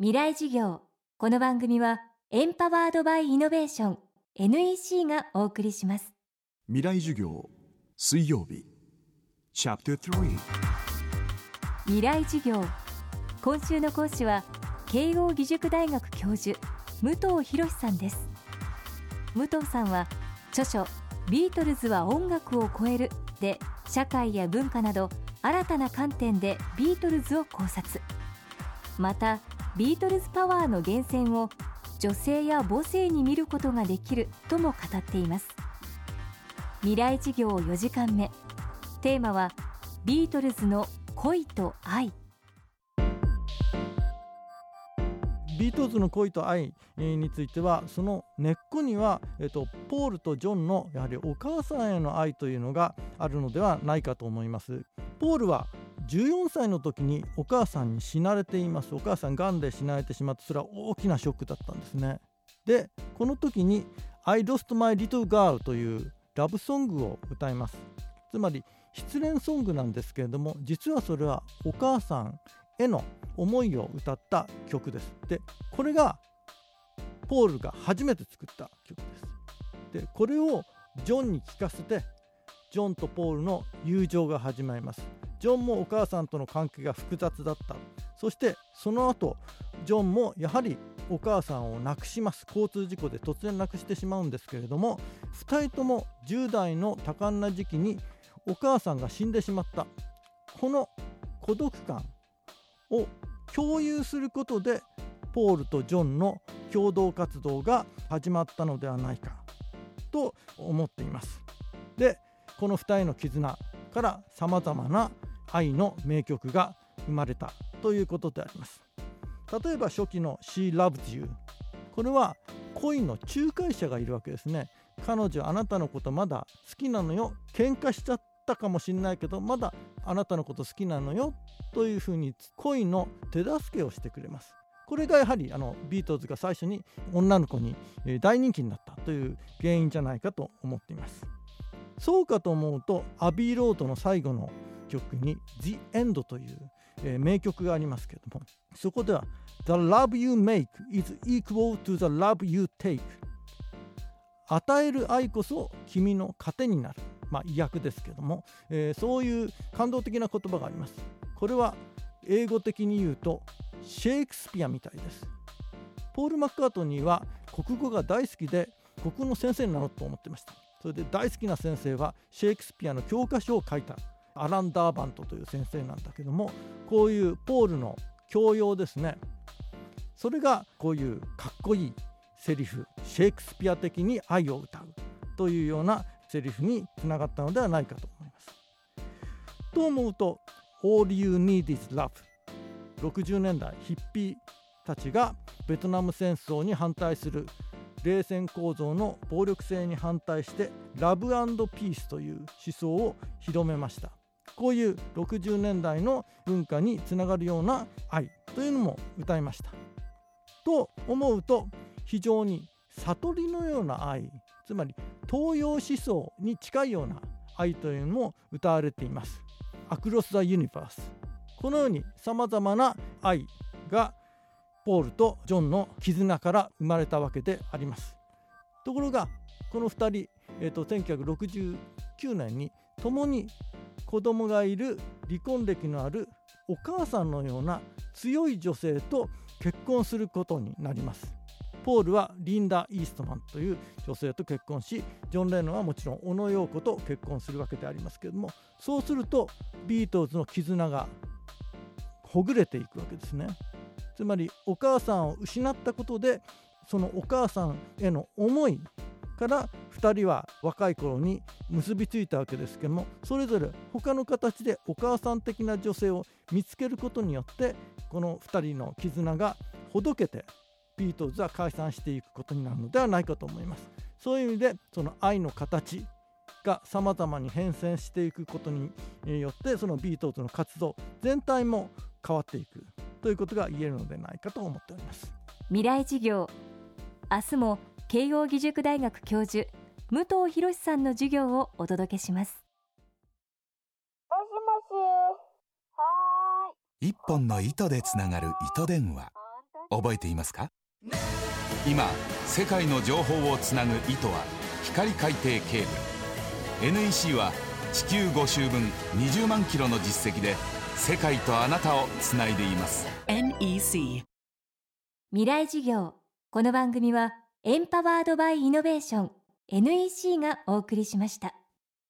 未来事業。この番組はエンパワードバイイノベーション NEC がお送りします。未来授業水曜日。チャプター3未来事業。今週の講師は慶應義塾大学教授武藤博さんです。武藤さんは著書ビートルズは音楽を超えるで社会や文化など新たな観点でビートルズを考察。またビートルズパワーの源泉を女性や母性に見ることができるとも語っています。未来事業4時間目。テーマはビートルズの恋と愛。ビートルズの恋と愛についてはその根っこには、えっと、ポールとジョンのやはりお母さんへの愛というのがあるのではないかと思います。ポールは14歳の時にお母さんに死なれています。お母さんがんで死なれてしまってそれは大きなショックだったんですね。でこの時に「I lost my little girl」というラブソングを歌います。つまり失恋ソングなんですけれども実はそれはお母さんへの思いを歌った曲です。でこれがポールが初めて作った曲です。でこれをジョンに聴かせてジョンとポールの友情が始まります。ジョンもお母さんとの関係が複雑だった。そしてその後ジョンもやはりお母さんを亡くします。交通事故で突然亡くしてしまうんですけれども2人とも10代の多感な時期にお母さんが死んでしまった。この孤独感を共有することでポールとジョンの共同活動が始まったのではないか。と思っています。でこの2人の絆からさまざまな愛の名曲が生まれたということであります。例えば初期の「She Loves You」これは恋の仲介者がいるわけですね。彼女あなたのことまだ好きなのよ。喧嘩しちゃったかもしれないけどまだあなたのこと好きなのよというふうに恋の手助けをしてくれます。これがやはりあのビートルズが最初に女の子に大人気になったという原因じゃないかと思っています。そうかと思うとアビーロードの最後の曲に「The End」という、えー、名曲がありますけれどもそこでは「The love you make is equal to the love you take」与える愛こそ君の糧になる。まあ意訳ですけども、えー、そういう感動的な言葉があります。これは英語的に言うとシェイクスピアみたいです。ポール・マッカートニーは国語が大好きで国語の先生になろうと思ってました。それで大好きな先生はシェイクスピアの教科書を書いた。アラン・ダーバントという先生なんだけどもこういうポールの教養ですね。それがこういうかっこいいセリフシェイクスピア的に愛を歌うというようなセリフにつながったのではないかと思います。と思うと「All You Need Is Love」60年代ヒッピーたちがベトナム戦争に反対する冷戦構造の暴力性に反対してラブピースという思想を広めました。こういう60年代の文化につながるような愛というのも歌いました。と思うと非常に悟りのような愛つまり東洋思想に近いような愛というのも歌われています。アクロス・ザ・ユニバースこのようにさまざまな愛がポールとジョンの絆から生まれたわけであります。ところがこの2人、えーと、1969年に共に子供がいる離婚歴のあるお母さんのような強い女性と結婚することになります。ポールはリンダ・イーストマンという女性と結婚しジョン・レノンはもちろん小野陽子と結婚するわけでありますけれどもそうするとビートルズの絆がほぐれていくわけですね。つまりお母さんを失ったことでそのお母さんへの思いから2人は若い頃に結びついたわけですけどもそれぞれ他の形でお母さん的な女性を見つけることによってこの2人の絆がほどけてビートルズは解散していくことになるのではないかと思います。そういう意味でその愛の形がさまざまに変遷していくことによってそのビートルズの活動全体も変わっていく。ということが言えるのではないかと思っております。未来事業。明日も慶應義塾大学教授武藤博さんの授業をお届けします。もしもし。はーい。一本の糸でつながる糸電話。覚えていますか？今世界の情報をつなぐ糸は光海底ケーブル。NEC は地球5周分20万キロの実績で世界とあなたをつないでいます。NEC 未来事業。この番組はエンパワードバイイノベーション NEC がお送りしました。